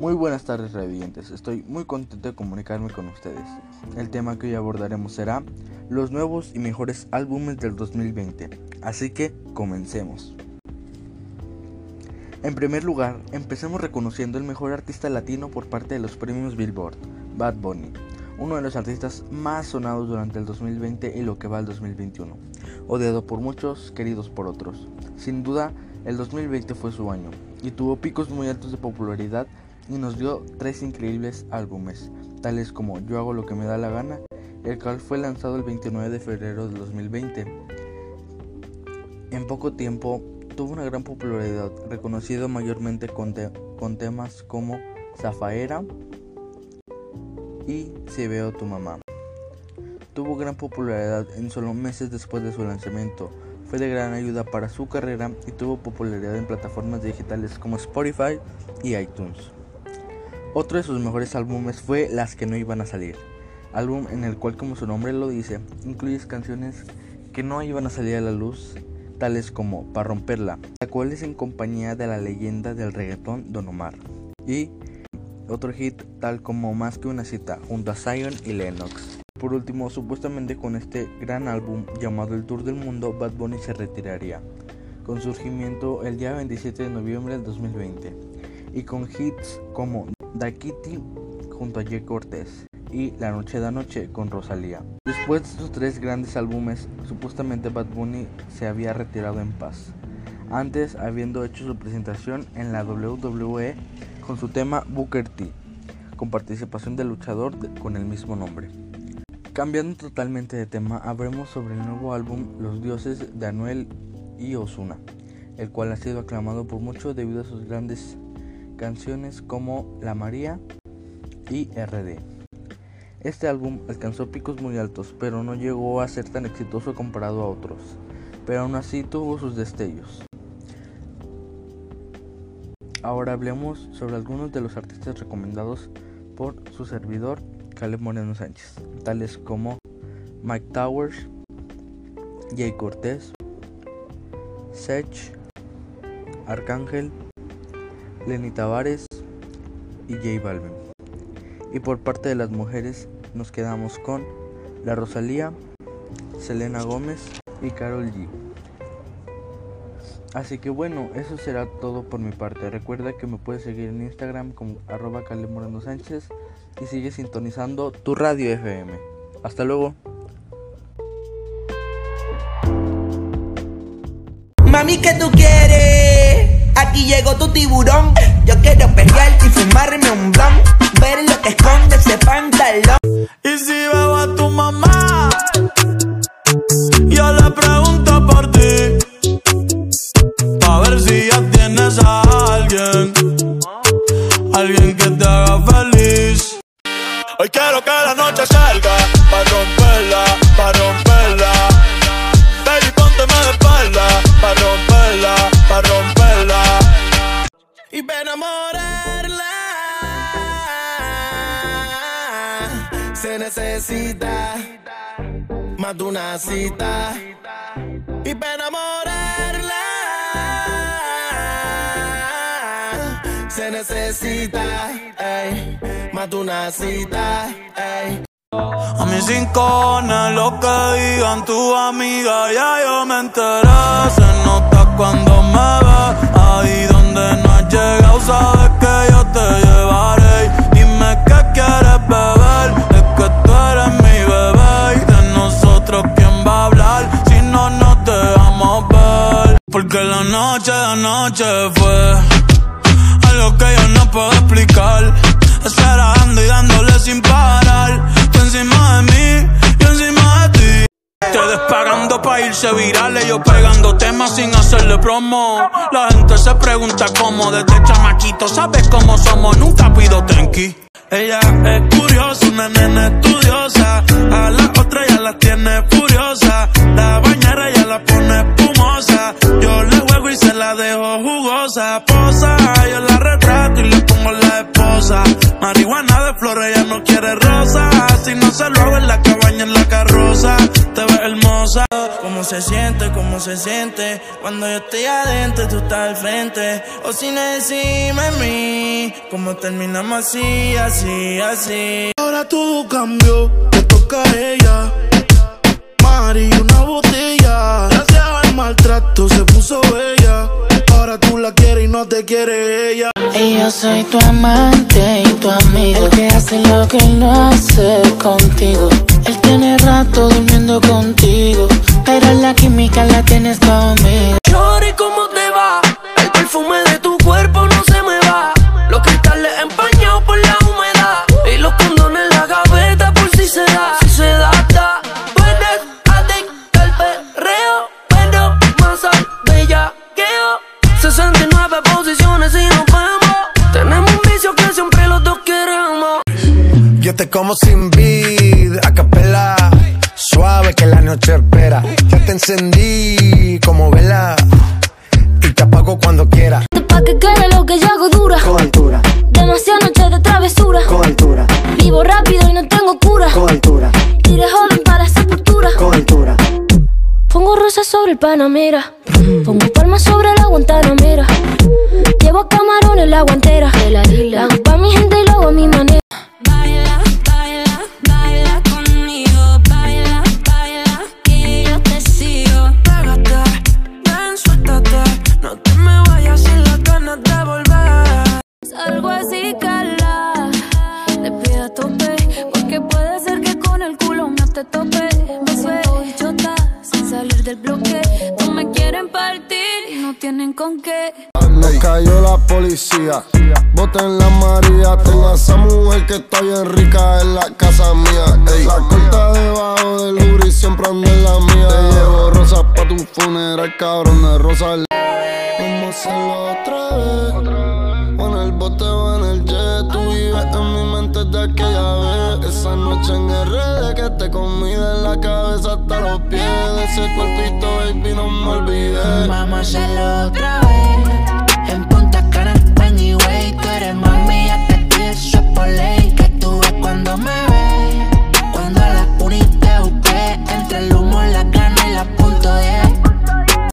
Muy buenas tardes, radiantes. Estoy muy contento de comunicarme con ustedes. El tema que hoy abordaremos será los nuevos y mejores álbumes del 2020. Así que comencemos. En primer lugar, empecemos reconociendo el mejor artista latino por parte de los premios Billboard, Bad Bunny, uno de los artistas más sonados durante el 2020 y lo que va al 2021, odiado por muchos, queridos por otros. Sin duda, el 2020 fue su año y tuvo picos muy altos de popularidad y nos dio tres increíbles álbumes, tales como Yo hago lo que me da la gana, el cual fue lanzado el 29 de febrero de 2020. En poco tiempo tuvo una gran popularidad, reconocido mayormente con, temas como Zafaera y Si veo tu mamá. Tuvo gran popularidad en solo meses después de su lanzamiento, fue de gran ayuda para su carrera y tuvo popularidad en plataformas digitales como Spotify y iTunes. Otro de sus mejores álbumes fue Las que no iban a salir, álbum en el cual como su nombre lo dice, incluye canciones que no iban a salir a la luz, tales como Pa' romperla, la cual es en compañía de la leyenda del reggaetón Don Omar, y otro hit tal como Más que una cita junto a Zion y Lennox. Por último, supuestamente con este gran álbum llamado El Tour del Mundo, Bad Bunny se retiraría, con surgimiento el día 27 de noviembre del 2020, y con hits como Da Kitty junto a Jay Cortez y La Noche de Noche con Rosalía. Después de estos tres grandes álbumes, supuestamente Bad Bunny se había retirado en paz, antes habiendo hecho su presentación en la WWE con su tema Booker T, con participación del luchador con el mismo nombre. Cambiando totalmente de tema, hablemos sobre el nuevo álbum Los Dioses de Anuel y Osuna, el cual ha sido aclamado por muchos debido a sus grandes canciones como La María y RD. Este álbum alcanzó picos muy altos, pero no llegó a ser tan exitoso comparado a otros, pero aún así tuvo sus destellos. Ahora hablemos sobre algunos de los artistas recomendados por su servidor Caleb Moreno Sánchez, tales como Mike Towers, Jay Cortés, Sech, Arcángel, Lenny Tavares y J Balvin. Y por parte de las mujeres nos quedamos con La Rosalía, Selena Gómez y Carol G. Así que bueno, eso será todo por mi parte. Recuerda que me puedes seguir en Instagram como arroba Moreno Sánchez y sigue sintonizando tu radio FM. Hasta luego. Mami, ¿qué tú quieres? Aquí llegó tu tiburón. Yo quiero pelear y fumarme un blunt. Ver lo que esconde ese pantalón. Y si veo enamorarla Se necesita Más de una cita Y para enamorarla Se necesita ey más de una cita. A mis rincones, lo que digan tu amiga, ya yo me enteré. Porque la noche de anoche fue algo que yo no puedo explicar. Esperando y dándole sin parar. Tú encima de mí, yo encima de ti. Ustedes pagando pa' irse virales Yo pegando temas sin hacerle promo. La gente se pregunta cómo Desde chamaquito sabes cómo somos Nunca pido tenki ella es curiosa, una nena estudiosa. A la otra ya la tiene furiosa. Si no se lo hago en la cabaña, en la carroza. Te ves hermosa. ¿Cómo se siente? ¿Cómo se siente? Cuando yo estoy adentro, tú estás al frente. O si no decime a mí. ¿Cómo terminamos así, así, así? Ahora todo cambió, te toca a ella. Mari, una botella. Gracias al maltrato se puso bella. Ahora tú la quieres y no te quiere ella. Yo soy tu amante y tu amigo. El que hace lo que no hace contigo. Él tiene rato durmiendo contigo. Pero la química la tienes conmigo. Yo te como sin vid, a capela. Suave que la noche espera. Ya te encendí como vela. Y te apago cuando quiera. Pa' que quede lo que yo hago dura. Con altura, Demasiadas noches de travesura. con altura, Vivo rápido y no tengo cura. con altura, Tiré joven para la sepultura. con altura. Pongo rosas sobre el Panamera. Pongo palmas sobre la Guantanamera. Llevo camarones la guantera. La hago te tope. Me siento bichota sin salir del bloque. No me quieren partir y no tienen con qué. Me cayó la policía. Boten la María. Tengo a esa mujer que está bien rica en la casa mía. Ey, la corta debajo del jury siempre ando en la mía. Te llevo rosas pa' tu funeral, cabrón de rosas. Vamos a hacerlo otra vez. O en el bote o en el. Tú vives en mi mente de aquella vez. Esa noche en RD que te comí de la cabeza hasta los pies. De ese cuerpito, baby, no me olvidé. Vamos a hacerlo otra.